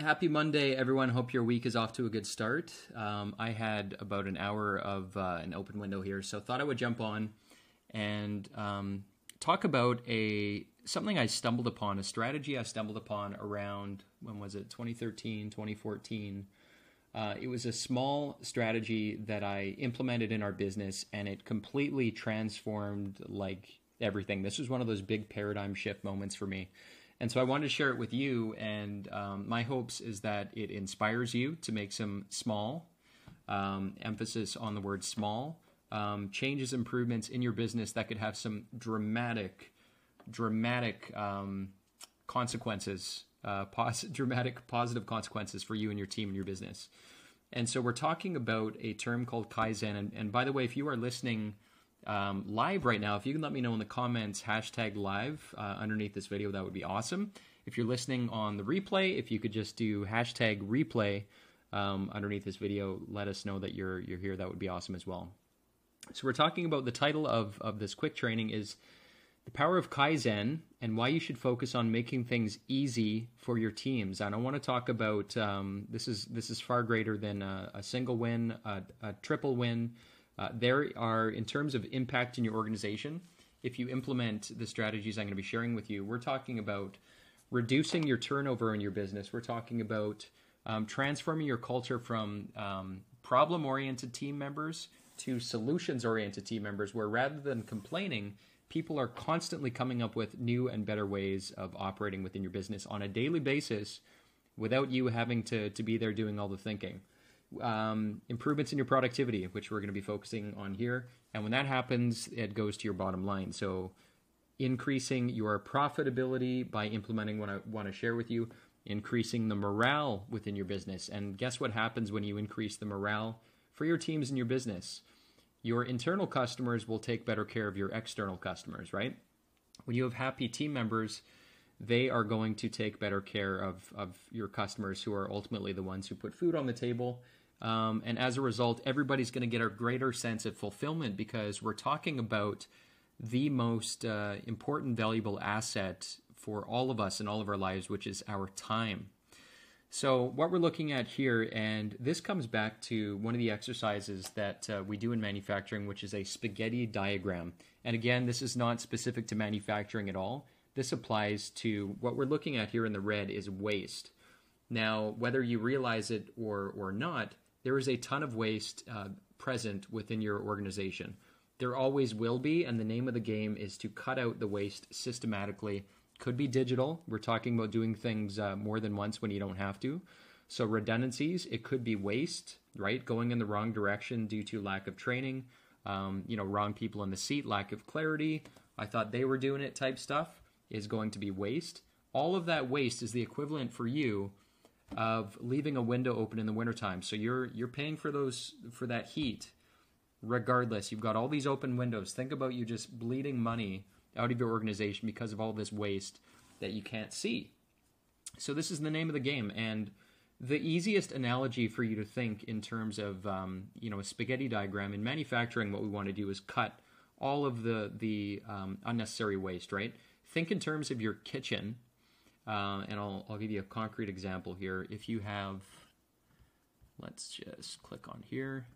happy Monday, everyone. Hope your week is off to a good start. Um, I had about an hour of uh, an open window here, so thought I would jump on and um, talk about a something I stumbled upon, a strategy I stumbled upon around when was it, 2013, 2014. Uh, it was a small strategy that I implemented in our business, and it completely transformed like everything. This was one of those big paradigm shift moments for me. And so I wanted to share it with you. And um, my hopes is that it inspires you to make some small, um, emphasis on the word small, um, changes, improvements in your business that could have some dramatic, dramatic um, consequences, uh, pos- dramatic positive consequences for you and your team and your business. And so we're talking about a term called Kaizen. And, and by the way, if you are listening, um, live right now. If you can let me know in the comments, hashtag live uh, underneath this video, that would be awesome. If you're listening on the replay, if you could just do hashtag replay um, underneath this video, let us know that you're you're here. That would be awesome as well. So we're talking about the title of of this quick training is the power of Kaizen and why you should focus on making things easy for your teams. And I want to talk about um, this is this is far greater than a, a single win, a, a triple win uh, there are, in terms of impact in your organization, if you implement the strategies I'm going to be sharing with you, we're talking about reducing your turnover in your business. We're talking about um, transforming your culture from um, problem oriented team members to solutions oriented team members, where rather than complaining, people are constantly coming up with new and better ways of operating within your business on a daily basis without you having to, to be there doing all the thinking um, improvements in your productivity, which we're going to be focusing on here. And when that happens, it goes to your bottom line. So, increasing your profitability by implementing what I want to share with you, increasing the morale within your business. And guess what happens when you increase the morale for your teams in your business? Your internal customers will take better care of your external customers, right? When you have happy team members, they are going to take better care of, of your customers who are ultimately the ones who put food on the table um, and as a result, everybody's going to get a greater sense of fulfillment because we're talking about the most uh, important, valuable asset for all of us in all of our lives, which is our time. So, what we're looking at here, and this comes back to one of the exercises that uh, we do in manufacturing, which is a spaghetti diagram. And again, this is not specific to manufacturing at all. This applies to what we're looking at here in the red is waste. Now, whether you realize it or, or not, there is a ton of waste uh, present within your organization. There always will be, and the name of the game is to cut out the waste systematically. Could be digital. We're talking about doing things uh, more than once when you don't have to. So, redundancies, it could be waste, right? Going in the wrong direction due to lack of training, um, you know, wrong people in the seat, lack of clarity. I thought they were doing it type stuff is going to be waste. All of that waste is the equivalent for you of leaving a window open in the wintertime. So you're you're paying for those for that heat regardless. You've got all these open windows. Think about you just bleeding money out of your organization because of all this waste that you can't see. So this is the name of the game and the easiest analogy for you to think in terms of um, you know a spaghetti diagram in manufacturing what we want to do is cut all of the the um, unnecessary waste right think in terms of your kitchen uh, and I'll, I'll give you a concrete example here. If you have, let's just click on here.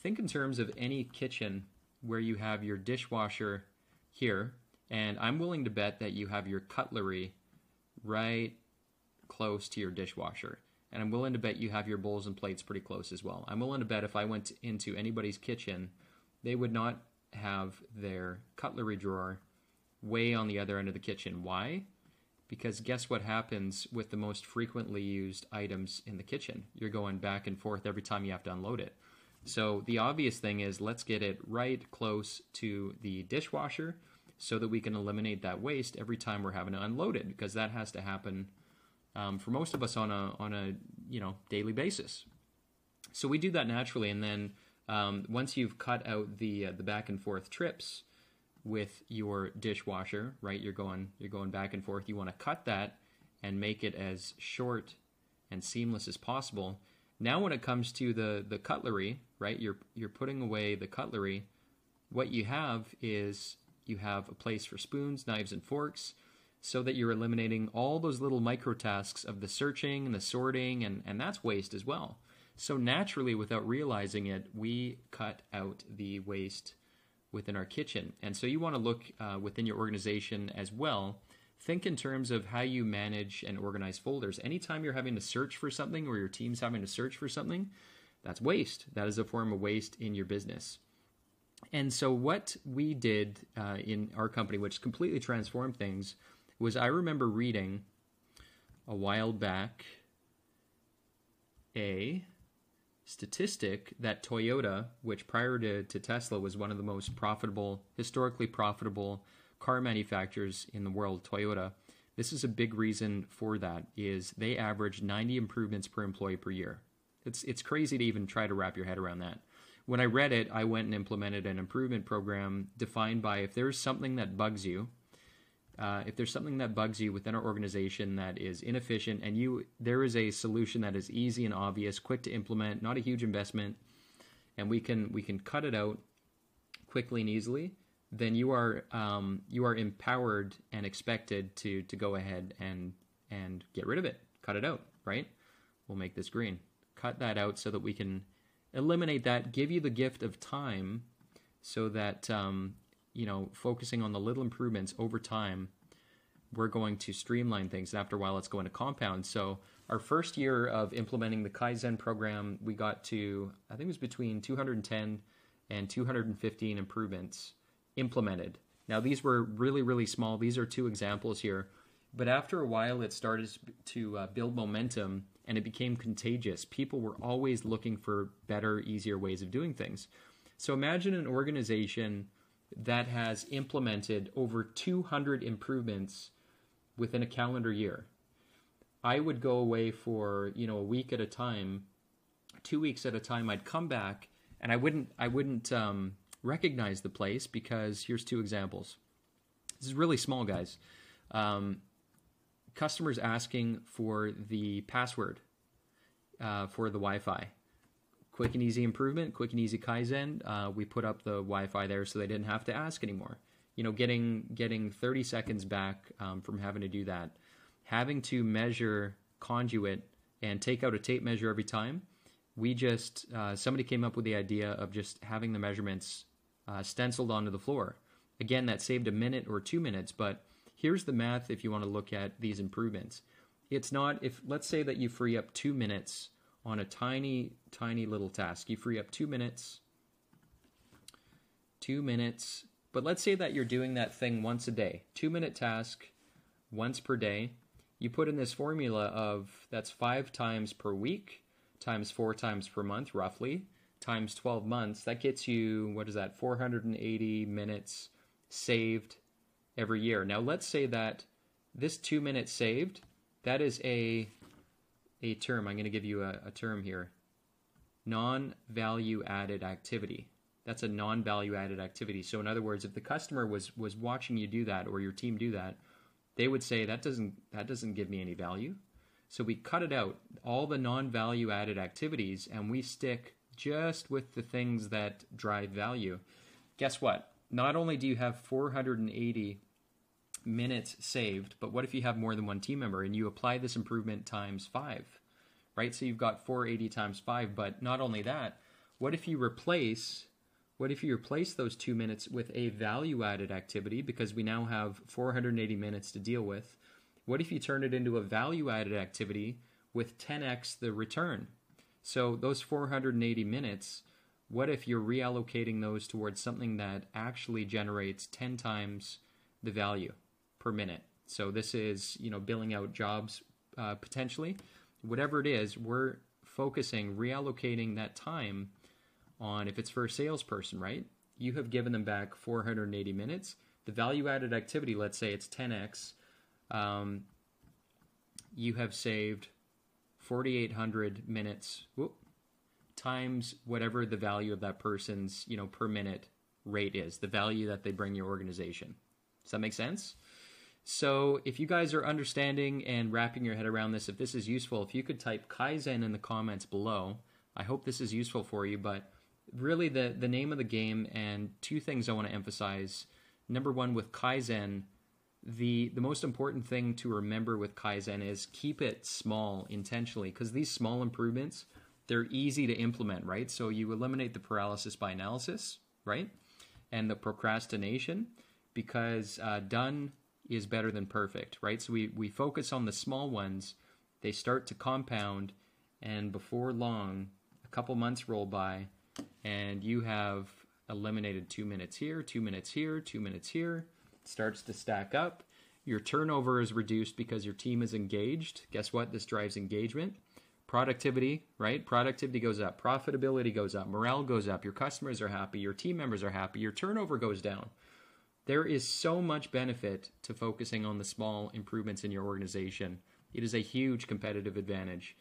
Think in terms of any kitchen where you have your dishwasher here, and I'm willing to bet that you have your cutlery right close to your dishwasher. And I'm willing to bet you have your bowls and plates pretty close as well. I'm willing to bet if I went into anybody's kitchen, they would not have their cutlery drawer way on the other end of the kitchen. Why? Because guess what happens with the most frequently used items in the kitchen? You're going back and forth every time you have to unload it. So the obvious thing is let's get it right close to the dishwasher so that we can eliminate that waste every time we're having to unload it because that has to happen um, for most of us on a on a you know daily basis. So we do that naturally, and then um, once you've cut out the uh, the back and forth trips with your dishwasher, right? You're going you're going back and forth. You want to cut that and make it as short and seamless as possible. Now, when it comes to the the cutlery, right? You're you're putting away the cutlery. What you have is you have a place for spoons, knives, and forks, so that you're eliminating all those little micro tasks of the searching and the sorting, and and that's waste as well. So naturally, without realizing it, we cut out the waste within our kitchen. And so you want to look uh, within your organization as well. Think in terms of how you manage and organize folders. Anytime you're having to search for something or your team's having to search for something, that's waste. That is a form of waste in your business. And so, what we did uh, in our company, which completely transformed things, was I remember reading a while back a statistic that Toyota, which prior to, to Tesla was one of the most profitable, historically profitable car manufacturers in the world, Toyota, this is a big reason for that is they average 90 improvements per employee per year. It's it's crazy to even try to wrap your head around that. When I read it, I went and implemented an improvement program defined by if there's something that bugs you, uh, if there's something that bugs you within our organization that is inefficient and you there is a solution that is easy and obvious quick to implement not a huge investment and we can we can cut it out quickly and easily then you are um, you are empowered and expected to to go ahead and and get rid of it. Cut it out right? We'll make this green. Cut that out so that we can eliminate that give you the gift of time so that um, you know, focusing on the little improvements over time, we're going to streamline things. And after a while, it's going to compound. So our first year of implementing the Kaizen program, we got to, I think it was between 210 and 215 improvements implemented. Now, these were really, really small. These are two examples here. But after a while, it started to uh, build momentum and it became contagious. People were always looking for better, easier ways of doing things. So imagine an organization that has implemented over 200 improvements within a calendar year. I would go away for, you know, a week at a time, two weeks at a time. I'd come back and I wouldn't, I wouldn't um, recognize the place because here's two examples. This is really small, guys. Um, customers asking for the password uh, for the Wi-Fi quick and easy improvement, quick and easy kaizen. Uh, we put up the Wi-Fi there so they didn't have to ask anymore. You know, getting getting 30 seconds back um, from having to do that, having to measure conduit and take out a tape measure every time. We just uh, somebody came up with the idea of just having the measurements uh, stenciled onto the floor. Again, that saved a minute or two minutes, but here's the math if you want to look at these improvements. It's not if let's say that you free up two minutes on a tiny, tiny little task. You free up two minutes, two minutes, but let's say that you're doing that thing once a day, two minute task, once per day. You put in this formula of that's five times per week, times four times per month, roughly, times 12 months. That gets you, what is that, 480 minutes saved every year. Now, let's say that this two minutes saved, that is a a term. I'm going to give you a, a term here. Non-value added activity. That's a non-value added activity. So in other words, if the customer was was watching you do that or your team do that, they would say that doesn't that doesn't give me any value. So we cut it out, all the non-value added activities, and we stick just with the things that drive value. Guess what? Not only do you have 480 minutes saved, but what if you have more than one team member and you apply this improvement times five, right? So you've got 480 times five, but not only that, what if you replace what if you replace those two minutes with a value added activity because we now have 480 minutes to deal with? What if you turn it into a value added activity with 10x the return? So those 480 minutes, what if you're reallocating those towards something that actually generates 10 times the value? Per minute. So this is, you know, billing out jobs uh, potentially. Whatever it is, we're focusing, reallocating that time on if it's for a salesperson, right? You have given them back 480 minutes. The value added activity, let's say it's 10x. Um, you have saved 4,800 minutes whoop, times whatever the value of that person's, you know, per minute rate is, the value that they bring your organization. Does that make sense? So, if you guys are understanding and wrapping your head around this, if this is useful, if you could type Kaizen in the comments below, I hope this is useful for you. But really, the, the name of the game and two things I want to emphasize. Number one, with Kaizen, the the most important thing to remember with Kaizen is keep it small intentionally because these small improvements they're easy to implement, right? So you eliminate the paralysis by analysis, right? And the procrastination because uh, done is better than perfect, right? So we, we focus on the small ones, they start to compound, and before long, a couple months roll by, and you have eliminated two minutes here, two minutes here, two minutes here. It starts to stack up. Your turnover is reduced because your team is engaged. Guess what? This drives engagement. Productivity, right? Productivity goes up. Profitability goes up. Morale goes up. Your customers are happy. Your team members are happy. Your turnover goes down. There is so much benefit to focusing on the small improvements in your organization. It is a huge competitive advantage.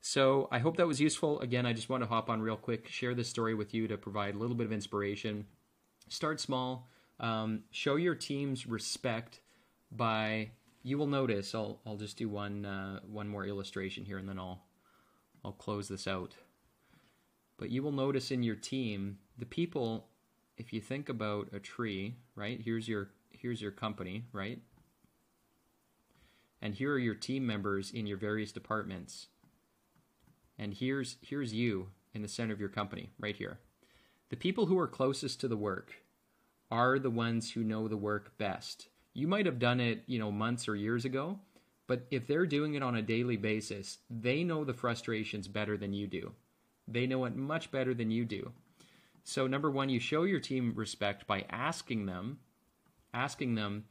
So I hope that was useful. Again, I just want to hop on real quick, share this story with you to provide a little bit of inspiration. Start small. Um, show your teams respect by. You will notice. I'll I'll just do one uh, one more illustration here, and then I'll I'll close this out. But you will notice in your team the people if you think about a tree, right? Here's your here's your company, right? And here are your team members in your various departments. And here's here's you in the center of your company, right here. The people who are closest to the work are the ones who know the work best. You might have done it, you know, months or years ago, but if they're doing it on a daily basis, they know the frustrations better than you do. They know it much better than you do. So number one, you show your team respect by asking them, asking them,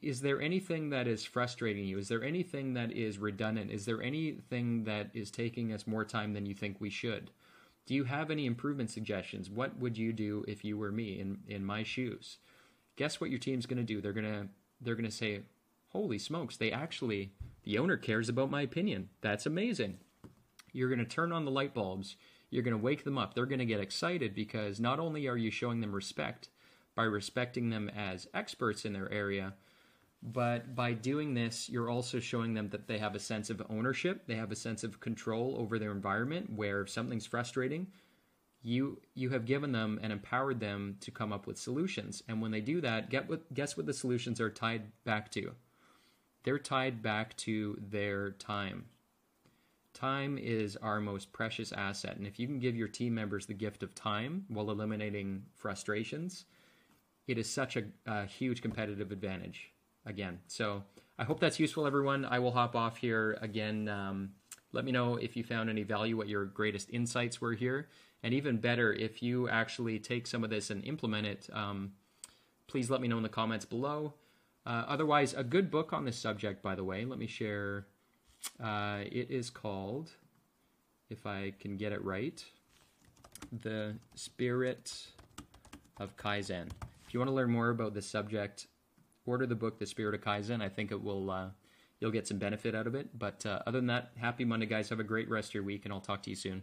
is there anything that is frustrating you? Is there anything that is redundant? Is there anything that is taking us more time than you think we should? Do you have any improvement suggestions? What would you do if you were me in, in my shoes? Guess what your team's going to do? They're going to they're going to say, "Holy smokes, they actually the owner cares about my opinion. That's amazing." You're going to turn on the light bulbs you're going to wake them up. They're going to get excited because not only are you showing them respect by respecting them as experts in their area, but by doing this, you're also showing them that they have a sense of ownership, they have a sense of control over their environment where if something's frustrating, you you have given them and empowered them to come up with solutions. And when they do that, get what guess what the solutions are tied back to? They're tied back to their time. Time is our most precious asset. And if you can give your team members the gift of time while eliminating frustrations, it is such a, a huge competitive advantage again. So I hope that's useful, everyone. I will hop off here again. Um, let me know if you found any value, what your greatest insights were here. And even better, if you actually take some of this and implement it, um, please let me know in the comments below. Uh, otherwise, a good book on this subject, by the way, let me share uh, it is called, if I can get it right, The Spirit of Kaizen. If you want to learn more about this subject, order the book, The Spirit of Kaizen. I think it will. Uh, you'll get some benefit out of it. But uh, other than that, happy Monday, guys. Have a great rest of your week, and I'll talk to you soon.